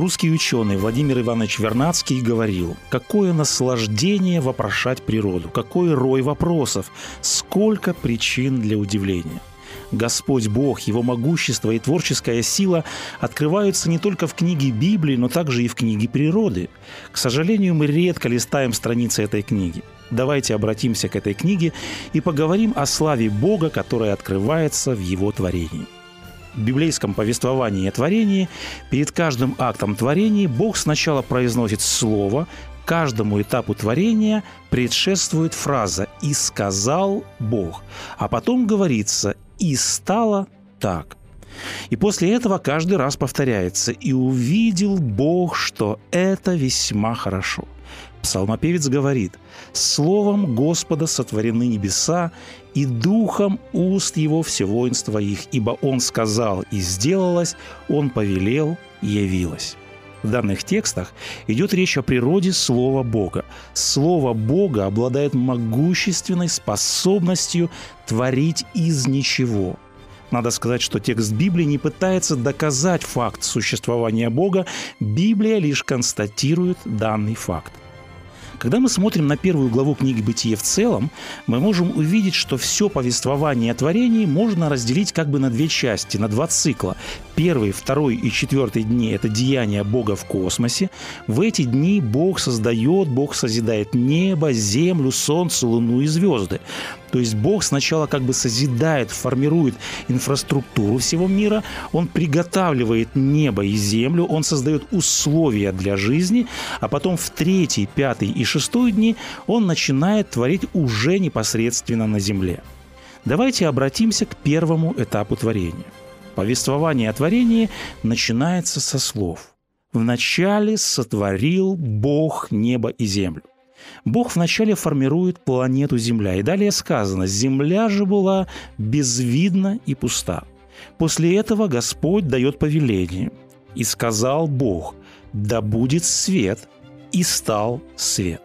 Русский ученый Владимир Иванович Вернадский говорил, какое наслаждение вопрошать природу, какой рой вопросов, сколько причин для удивления. Господь Бог, Его могущество и творческая сила открываются не только в книге Библии, но также и в книге природы. К сожалению, мы редко листаем страницы этой книги. Давайте обратимся к этой книге и поговорим о славе Бога, которая открывается в Его творении библейском повествовании о творении перед каждым актом творения Бог сначала произносит слово, каждому этапу творения предшествует фраза «и сказал Бог», а потом говорится «и стало так». И после этого каждый раз повторяется «и увидел Бог, что это весьма хорошо». Псалмопевец говорит «Словом Господа сотворены небеса, и духом уст его все воинство их, ибо он сказал и сделалось, он повелел и явилось». В данных текстах идет речь о природе Слова Бога. Слово Бога обладает могущественной способностью творить из ничего. Надо сказать, что текст Библии не пытается доказать факт существования Бога, Библия лишь констатирует данный факт. Когда мы смотрим на первую главу книги «Бытие» в целом, мы можем увидеть, что все повествование о творении можно разделить как бы на две части, на два цикла. Первый, второй и четвертый дни – это деяния Бога в космосе. В эти дни Бог создает, Бог созидает небо, землю, солнце, луну и звезды. То есть Бог сначала как бы созидает, формирует инфраструктуру всего мира, Он приготавливает небо и землю, Он создает условия для жизни, а потом в третий, пятый и шестой дни Он начинает творить уже непосредственно на земле. Давайте обратимся к первому этапу творения. Повествование о творении начинается со слов. «Вначале сотворил Бог небо и землю». Бог вначале формирует планету Земля. И далее сказано, Земля же была безвидна и пуста. После этого Господь дает повеление. И сказал Бог, да будет свет, и стал свет.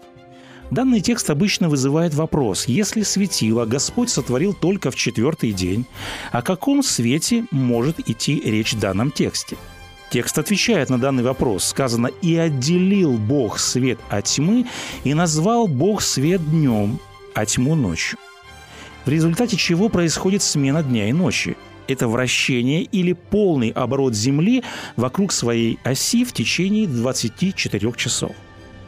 Данный текст обычно вызывает вопрос, если светило Господь сотворил только в четвертый день, о каком свете может идти речь в данном тексте – Текст отвечает на данный вопрос. Сказано «И отделил Бог свет от тьмы, и назвал Бог свет днем, а тьму ночью». В результате чего происходит смена дня и ночи. Это вращение или полный оборот Земли вокруг своей оси в течение 24 часов.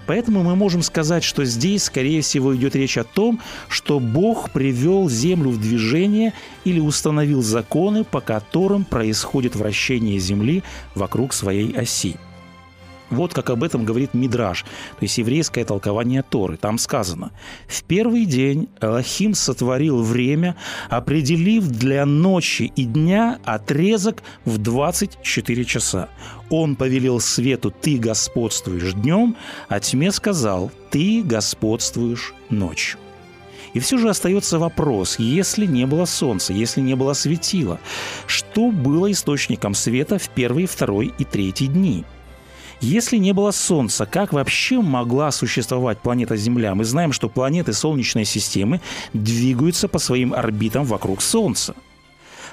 Поэтому мы можем сказать, что здесь, скорее всего, идет речь о том, что Бог привел Землю в движение или установил законы, по которым происходит вращение Земли вокруг своей оси. Вот как об этом говорит Мидраж, то есть еврейское толкование Торы. Там сказано, «В первый день Элохим сотворил время, определив для ночи и дня отрезок в 24 часа. Он повелел свету «ты господствуешь днем», а тьме сказал «ты господствуешь ночью». И все же остается вопрос, если не было солнца, если не было светила, что было источником света в первый, второй и третий дни – если не было Солнца, как вообще могла существовать планета Земля? Мы знаем, что планеты Солнечной системы двигаются по своим орбитам вокруг Солнца.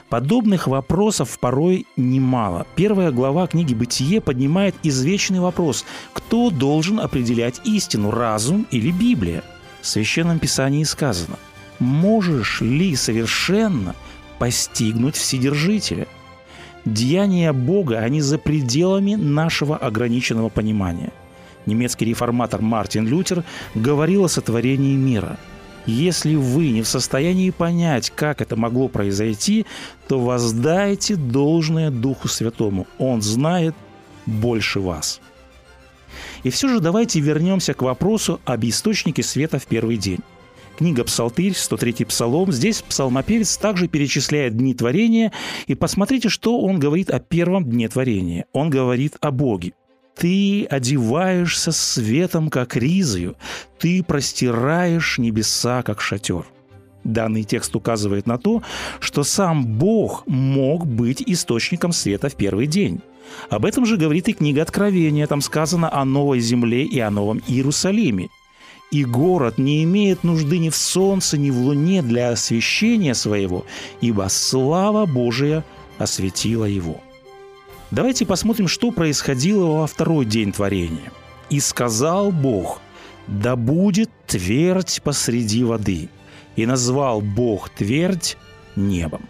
Подобных вопросов порой немало. Первая глава книги «Бытие» поднимает извечный вопрос, кто должен определять истину, разум или Библия? В Священном Писании сказано, «Можешь ли совершенно постигнуть Вседержителя?» Деяния Бога, они за пределами нашего ограниченного понимания. Немецкий реформатор Мартин Лютер говорил о сотворении мира. Если вы не в состоянии понять, как это могло произойти, то воздайте должное Духу Святому. Он знает больше вас. И все же давайте вернемся к вопросу об источнике света в первый день. Книга «Псалтырь», 103 псалом. Здесь псалмопевец также перечисляет дни творения. И посмотрите, что он говорит о первом дне творения. Он говорит о Боге. Ты одеваешься светом, как ризою, ты простираешь небеса, как шатер. Данный текст указывает на то, что сам Бог мог быть источником света в первый день. Об этом же говорит и книга Откровения. Там сказано о новой земле и о новом Иерусалиме. И город не имеет нужды ни в солнце, ни в луне для освещения своего, ибо слава Божия осветила его. Давайте посмотрим, что происходило во второй день творения. «И сказал Бог, да будет твердь посреди воды, и назвал Бог твердь небом».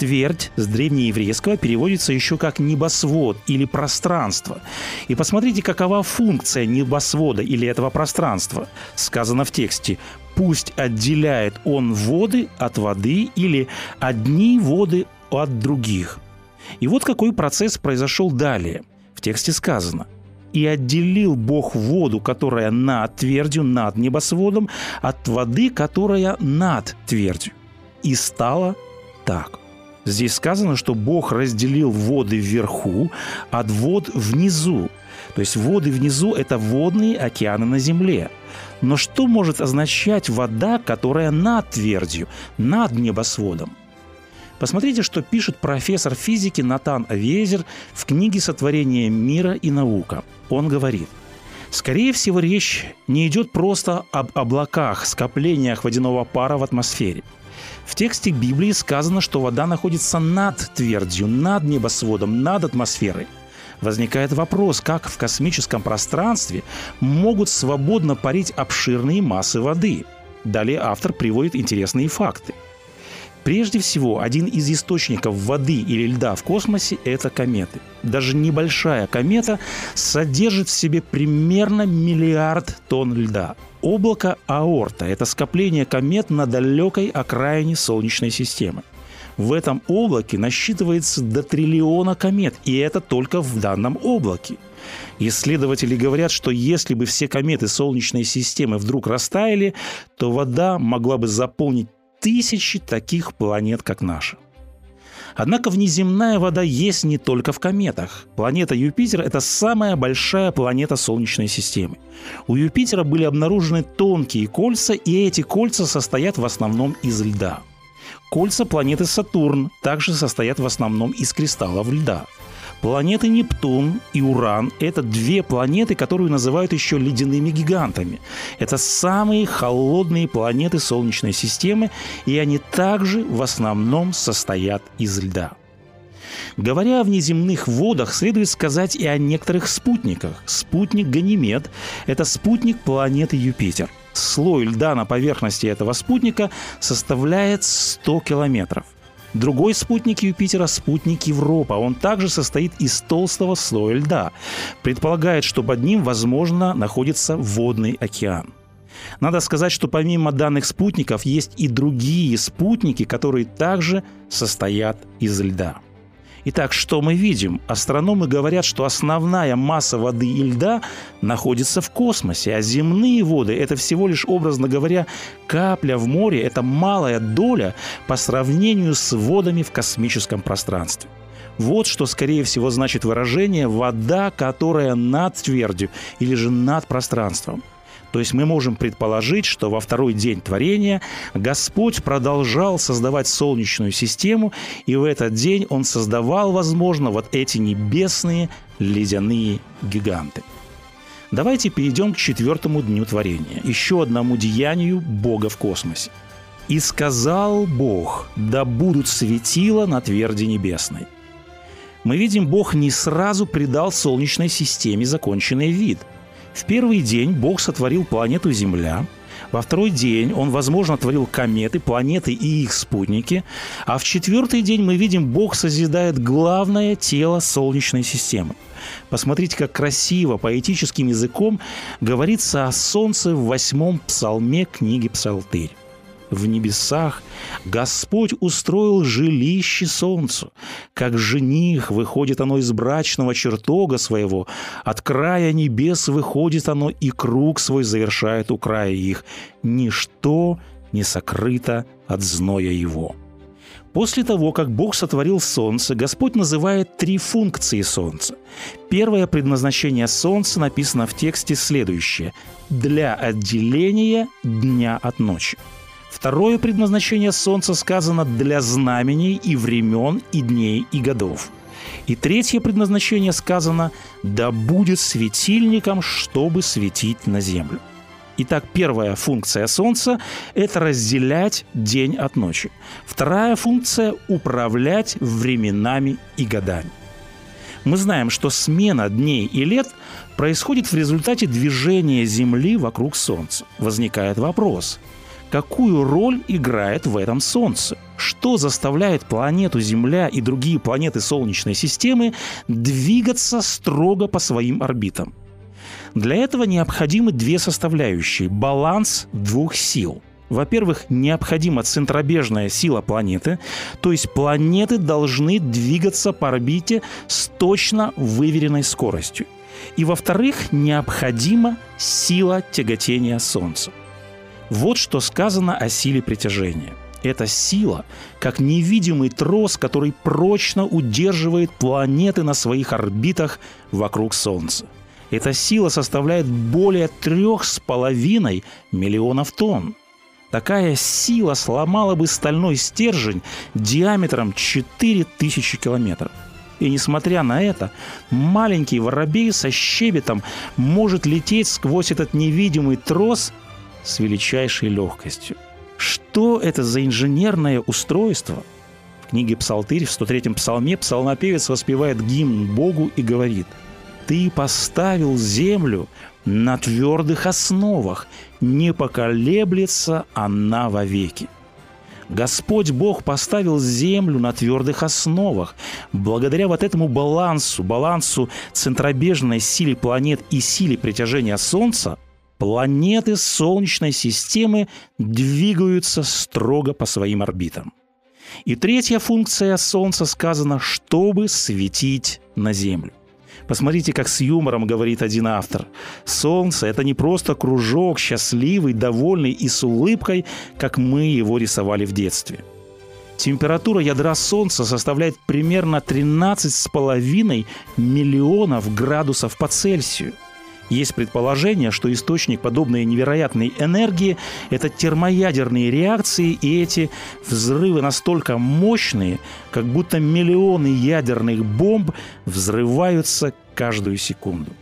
Твердь с древнееврейского переводится еще как небосвод или пространство. И посмотрите, какова функция небосвода или этого пространства. Сказано в тексте «Пусть отделяет он воды от воды» или «одни воды от других». И вот какой процесс произошел далее. В тексте сказано «И отделил Бог воду, которая над твердью, над небосводом, от воды, которая над твердью. И стало так». Здесь сказано, что Бог разделил воды вверху от вод внизу. То есть воды внизу – это водные океаны на земле. Но что может означать вода, которая над твердью, над небосводом? Посмотрите, что пишет профессор физики Натан Авезер в книге «Сотворение мира и наука». Он говорит, Скорее всего, речь не идет просто об облаках, скоплениях водяного пара в атмосфере. В тексте Библии сказано, что вода находится над твердью, над небосводом, над атмосферой. Возникает вопрос, как в космическом пространстве могут свободно парить обширные массы воды. Далее автор приводит интересные факты – Прежде всего, один из источников воды или льда в космосе – это кометы. Даже небольшая комета содержит в себе примерно миллиард тонн льда. Облако Аорта – это скопление комет на далекой окраине Солнечной системы. В этом облаке насчитывается до триллиона комет, и это только в данном облаке. Исследователи говорят, что если бы все кометы Солнечной системы вдруг растаяли, то вода могла бы заполнить тысячи таких планет, как наша. Однако внеземная вода есть не только в кометах. Планета Юпитер – это самая большая планета Солнечной системы. У Юпитера были обнаружены тонкие кольца, и эти кольца состоят в основном из льда. Кольца планеты Сатурн также состоят в основном из кристаллов льда – Планеты Нептун и Уран – это две планеты, которые называют еще ледяными гигантами. Это самые холодные планеты Солнечной системы, и они также в основном состоят из льда. Говоря о внеземных водах, следует сказать и о некоторых спутниках. Спутник Ганимед – это спутник планеты Юпитер. Слой льда на поверхности этого спутника составляет 100 километров – Другой спутник Юпитера – спутник Европа. Он также состоит из толстого слоя льда. Предполагает, что под ним, возможно, находится водный океан. Надо сказать, что помимо данных спутников есть и другие спутники, которые также состоят из льда. Итак, что мы видим? Астрономы говорят, что основная масса воды и льда находится в космосе, а земные воды – это всего лишь, образно говоря, капля в море, это малая доля по сравнению с водами в космическом пространстве. Вот что, скорее всего, значит выражение «вода, которая над твердью» или же над пространством – то есть мы можем предположить, что во второй день творения Господь продолжал создавать Солнечную систему, и в этот день Он создавал, возможно, вот эти небесные ледяные гиганты. Давайте перейдем к четвертому дню творения, еще одному деянию Бога в космосе. «И сказал Бог, да будут светила на тверди небесной». Мы видим, Бог не сразу придал Солнечной системе законченный вид – в первый день Бог сотворил планету Земля, во второй день он, возможно, творил кометы, планеты и их спутники. А в четвертый день мы видим, Бог созидает главное тело Солнечной системы. Посмотрите, как красиво, поэтическим языком говорится о Солнце в восьмом псалме книги Псалтырь в небесах, Господь устроил жилище солнцу. Как жених выходит оно из брачного чертога своего, от края небес выходит оно, и круг свой завершает у края их. Ничто не сокрыто от зноя его. После того, как Бог сотворил Солнце, Господь называет три функции Солнца. Первое предназначение Солнца написано в тексте следующее – для отделения дня от ночи. Второе предназначение Солнца сказано для знамений и времен, и дней, и годов. И третье предназначение сказано «да будет светильником, чтобы светить на землю». Итак, первая функция Солнца – это разделять день от ночи. Вторая функция – управлять временами и годами. Мы знаем, что смена дней и лет происходит в результате движения Земли вокруг Солнца. Возникает вопрос – какую роль играет в этом Солнце? Что заставляет планету Земля и другие планеты Солнечной системы двигаться строго по своим орбитам? Для этого необходимы две составляющие – баланс двух сил. Во-первых, необходима центробежная сила планеты, то есть планеты должны двигаться по орбите с точно выверенной скоростью. И во-вторых, необходима сила тяготения Солнца. Вот что сказано о силе притяжения. Эта сила, как невидимый трос, который прочно удерживает планеты на своих орбитах вокруг Солнца – эта сила составляет более трех с половиной миллионов тонн. Такая сила сломала бы стальной стержень диаметром 4000 километров. И несмотря на это, маленький воробей со щебетом может лететь сквозь этот невидимый трос с величайшей легкостью. Что это за инженерное устройство? В книге «Псалтырь» в 103-м псалме псалмопевец воспевает гимн Богу и говорит – ты поставил землю на твердых основах, не поколеблется она вовеки. Господь Бог поставил землю на твердых основах. Благодаря вот этому балансу, балансу центробежной силе планет и силе притяжения Солнца, планеты Солнечной системы двигаются строго по своим орбитам. И третья функция Солнца сказана, чтобы светить на Землю. Посмотрите, как с юмором говорит один автор. Солнце – это не просто кружок, счастливый, довольный и с улыбкой, как мы его рисовали в детстве. Температура ядра Солнца составляет примерно 13,5 миллионов градусов по Цельсию – есть предположение, что источник подобной невероятной энергии – это термоядерные реакции, и эти взрывы настолько мощные, как будто миллионы ядерных бомб взрываются каждую секунду.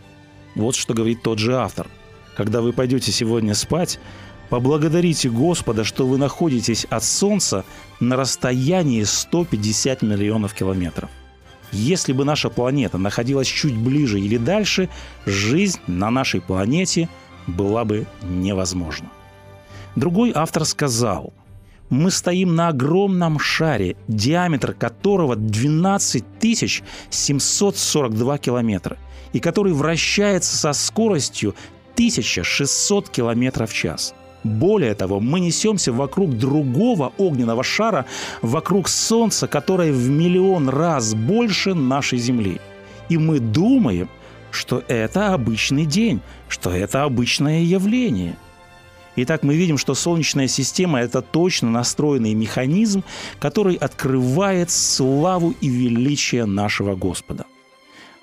Вот что говорит тот же автор. Когда вы пойдете сегодня спать, поблагодарите Господа, что вы находитесь от Солнца на расстоянии 150 миллионов километров. Если бы наша планета находилась чуть ближе или дальше, жизнь на нашей планете была бы невозможна. Другой автор сказал, мы стоим на огромном шаре, диаметр которого 12 742 километра, и который вращается со скоростью 1600 километров в час – более того, мы несемся вокруг другого огненного шара, вокруг Солнца, которое в миллион раз больше нашей Земли. И мы думаем, что это обычный день, что это обычное явление. Итак, мы видим, что Солнечная система – это точно настроенный механизм, который открывает славу и величие нашего Господа.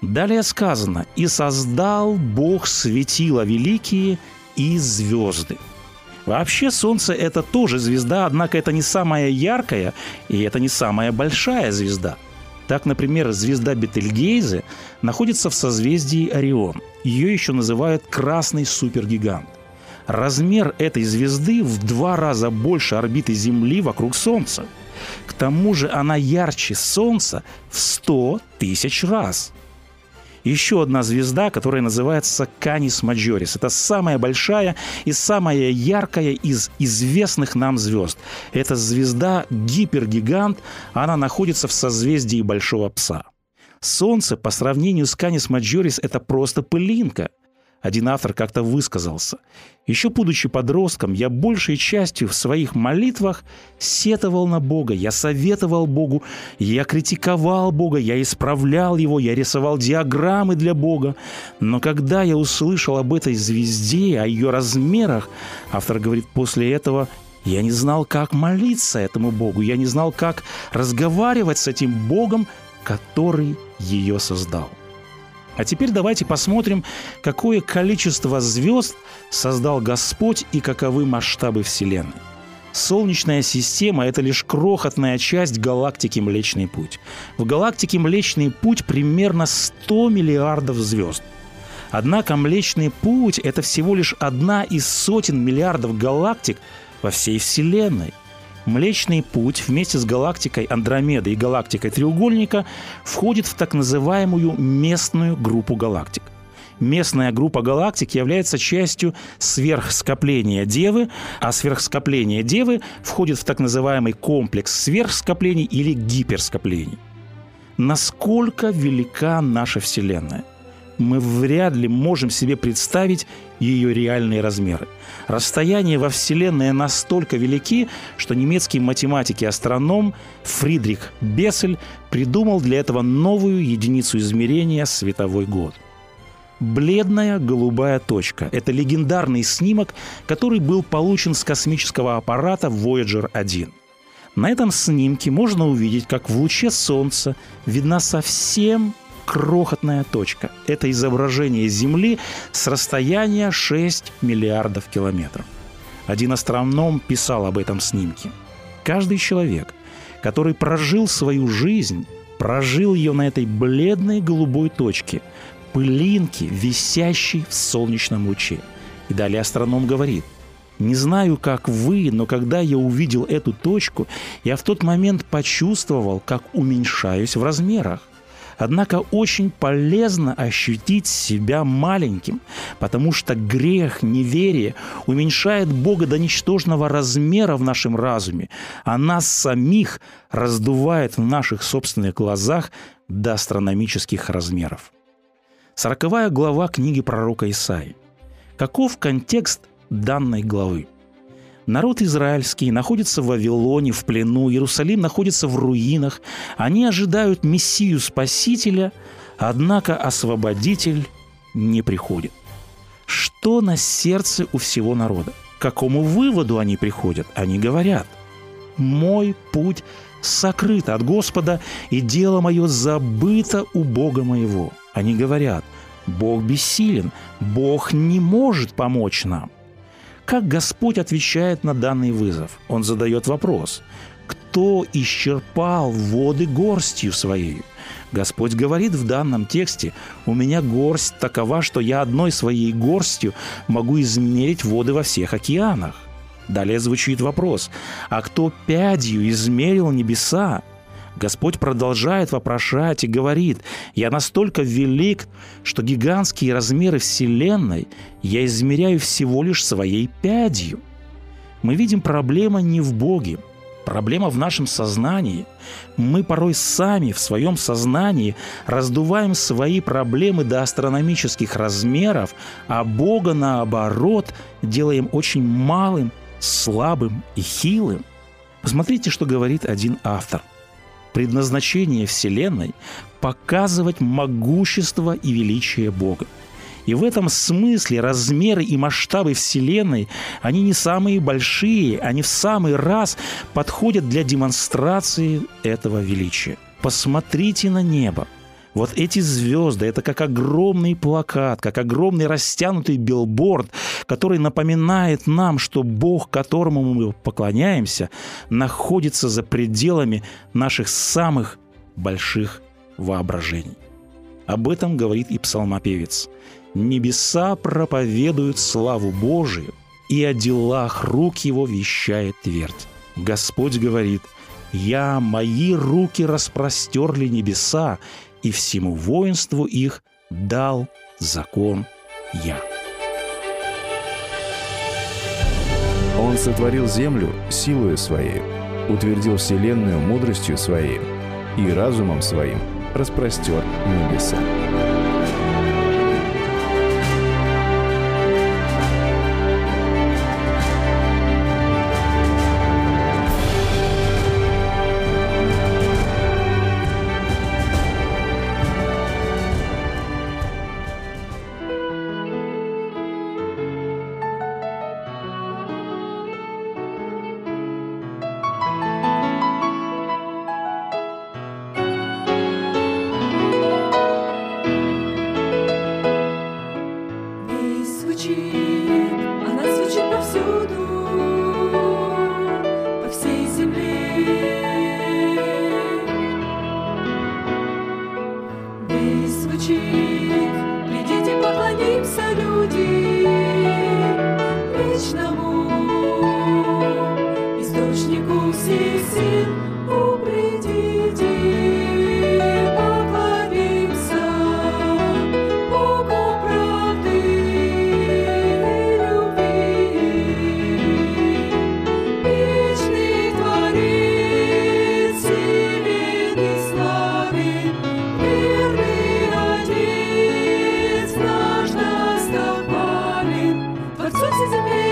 Далее сказано «И создал Бог светила великие и звезды». Вообще Солнце – это тоже звезда, однако это не самая яркая и это не самая большая звезда. Так, например, звезда Бетельгейзе находится в созвездии Орион. Ее еще называют «красный супергигант». Размер этой звезды в два раза больше орбиты Земли вокруг Солнца. К тому же она ярче Солнца в 100 тысяч раз – еще одна звезда, которая называется Канис Маджорис. Это самая большая и самая яркая из известных нам звезд. Это звезда гипергигант, она находится в созвездии Большого Пса. Солнце по сравнению с Канис Маджорис – это просто пылинка – один автор как-то высказался. Еще будучи подростком, я большей частью в своих молитвах сетовал на Бога, я советовал Богу, я критиковал Бога, я исправлял Его, я рисовал диаграммы для Бога. Но когда я услышал об этой звезде, о ее размерах, автор говорит, после этого Я не знал, как молиться этому Богу. Я не знал, как разговаривать с этим Богом, который ее создал. А теперь давайте посмотрим, какое количество звезд создал Господь и каковы масштабы Вселенной. Солнечная система – это лишь крохотная часть галактики Млечный Путь. В галактике Млечный Путь примерно 100 миллиардов звезд. Однако Млечный Путь – это всего лишь одна из сотен миллиардов галактик во всей Вселенной. Млечный Путь вместе с галактикой Андромеда и галактикой Треугольника входит в так называемую местную группу галактик местная группа галактик является частью сверхскопления Девы, а сверхскопление Девы входит в так называемый комплекс сверхскоплений или гиперскоплений. Насколько велика наша Вселенная? мы вряд ли можем себе представить ее реальные размеры. Расстояния во Вселенной настолько велики, что немецкий математик и астроном Фридрих Бессель придумал для этого новую единицу измерения – световой год – Бледная голубая точка – это легендарный снимок, который был получен с космического аппарата Voyager 1. На этом снимке можно увидеть, как в луче Солнца видна совсем крохотная точка. Это изображение Земли с расстояния 6 миллиардов километров. Один астроном писал об этом снимке. Каждый человек, который прожил свою жизнь, прожил ее на этой бледной голубой точке, пылинки, висящей в солнечном луче. И далее астроном говорит, не знаю, как вы, но когда я увидел эту точку, я в тот момент почувствовал, как уменьшаюсь в размерах. Однако очень полезно ощутить себя маленьким, потому что грех, неверие уменьшает Бога до ничтожного размера в нашем разуме, а нас самих раздувает в наших собственных глазах до астрономических размеров. Сороковая глава книги пророка Исаи. Каков контекст данной главы? Народ израильский находится в Вавилоне, в плену, Иерусалим находится в руинах. Они ожидают Мессию Спасителя, однако Освободитель не приходит. Что на сердце у всего народа? К какому выводу они приходят? Они говорят, «Мой путь сокрыт от Господа, и дело мое забыто у Бога моего». Они говорят, Бог бессилен, Бог не может помочь нам. Как Господь отвечает на данный вызов? Он задает вопрос. Кто исчерпал воды горстью своей? Господь говорит в данном тексте, «У меня горсть такова, что я одной своей горстью могу измерить воды во всех океанах». Далее звучит вопрос, «А кто пядью измерил небеса?» Господь продолжает вопрошать и говорит, «Я настолько велик, что гигантские размеры Вселенной я измеряю всего лишь своей пядью». Мы видим проблема не в Боге, проблема в нашем сознании. Мы порой сами в своем сознании раздуваем свои проблемы до астрономических размеров, а Бога, наоборот, делаем очень малым, слабым и хилым. Посмотрите, что говорит один автор – предназначение Вселенной – показывать могущество и величие Бога. И в этом смысле размеры и масштабы Вселенной, они не самые большие, они в самый раз подходят для демонстрации этого величия. Посмотрите на небо. Вот эти звезды – это как огромный плакат, как огромный растянутый билборд, который напоминает нам, что Бог, которому мы поклоняемся, находится за пределами наших самых больших воображений. Об этом говорит и псалмопевец. «Небеса проповедуют славу Божию, и о делах рук его вещает твердь». Господь говорит – я, мои руки распростерли небеса, и всему воинству их дал закон я. Он сотворил землю силою своей, утвердил вселенную мудростью своей и разумом своим распростер небеса.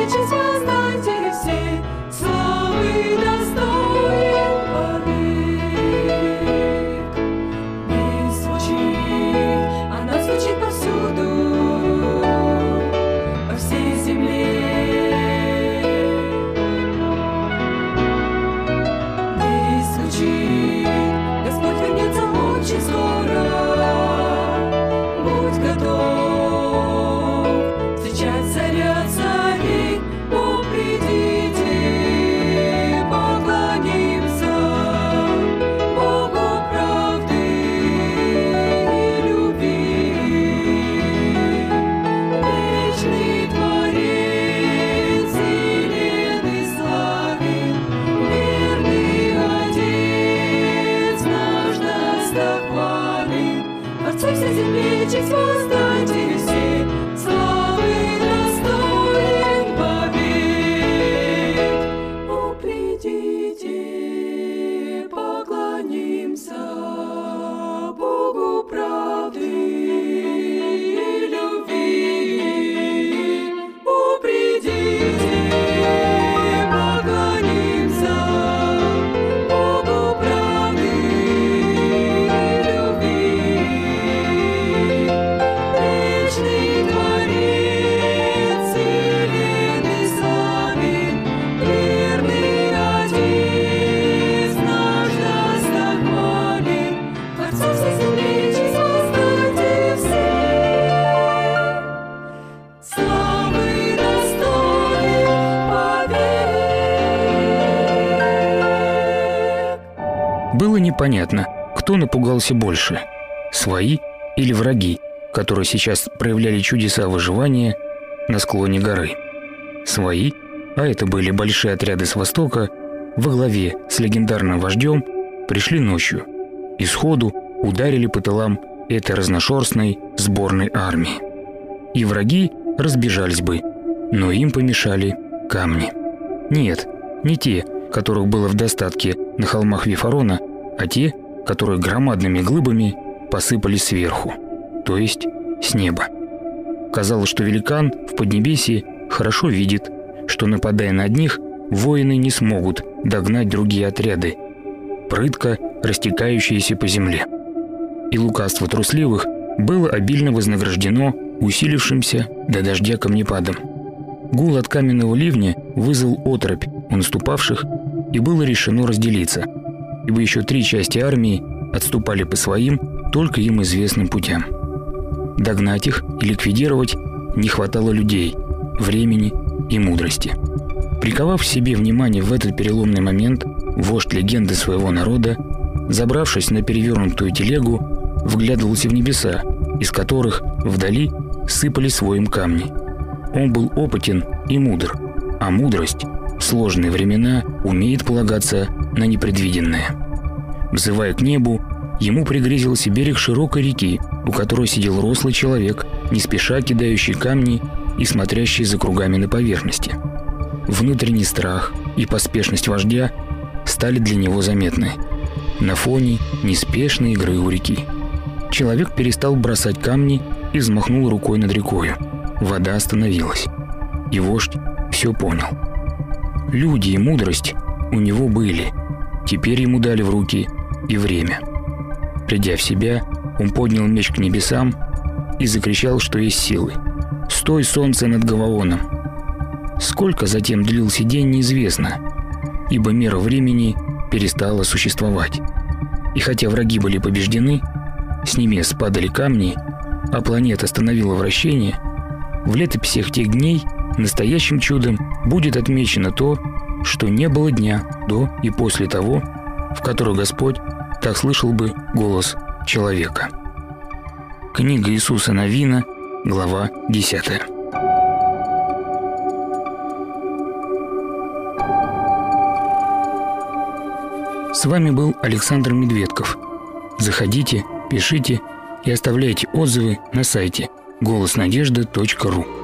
Всей Было непонятно, кто напугался больше – свои или враги, которые сейчас проявляли чудеса выживания на склоне горы. Свои, а это были большие отряды с востока, во главе с легендарным вождем, пришли ночью и сходу ударили по тылам этой разношерстной сборной армии. И враги разбежались бы, но им помешали камни. Нет, не те, которых было в достатке на холмах Вифарона, а те, которые громадными глыбами посыпались сверху, то есть с неба. Казалось, что великан в Поднебесье хорошо видит, что, нападая на одних, воины не смогут догнать другие отряды, прытко растекающиеся по земле. И лукавство трусливых было обильно вознаграждено усилившимся до дождя камнепадом. Гул от каменного ливня вызвал отропь у наступавших, и было решено разделиться, ибо еще три части армии отступали по своим, только им известным путям. Догнать их и ликвидировать не хватало людей, времени и мудрости. Приковав себе внимание в этот переломный момент, вождь легенды своего народа, забравшись на перевернутую телегу, вглядывался в небеса, из которых вдали сыпались своим камни. Он был опытен и мудр, а мудрость сложные времена умеет полагаться на непредвиденное. Взывая к небу, ему пригрезился берег широкой реки, у которой сидел рослый человек, не спеша кидающий камни и смотрящий за кругами на поверхности. Внутренний страх и поспешность вождя стали для него заметны на фоне неспешной игры у реки. Человек перестал бросать камни и взмахнул рукой над рекою. Вода остановилась. И вождь все понял. Люди и мудрость у него были. Теперь ему дали в руки и время. Придя в себя, он поднял меч к небесам и закричал, что есть силы. «Стой, солнце над Гаваоном!» Сколько затем длился день, неизвестно, ибо мера времени перестала существовать. И хотя враги были побеждены, с небес падали камни, а планета остановила вращение, в летописях тех дней настоящим чудом будет отмечено то, что не было дня до и после того, в который Господь так слышал бы голос человека. Книга Иисуса Новина, глава 10. С вами был Александр Медведков. Заходите, пишите и оставляйте отзывы на сайте голоснадежда.ру.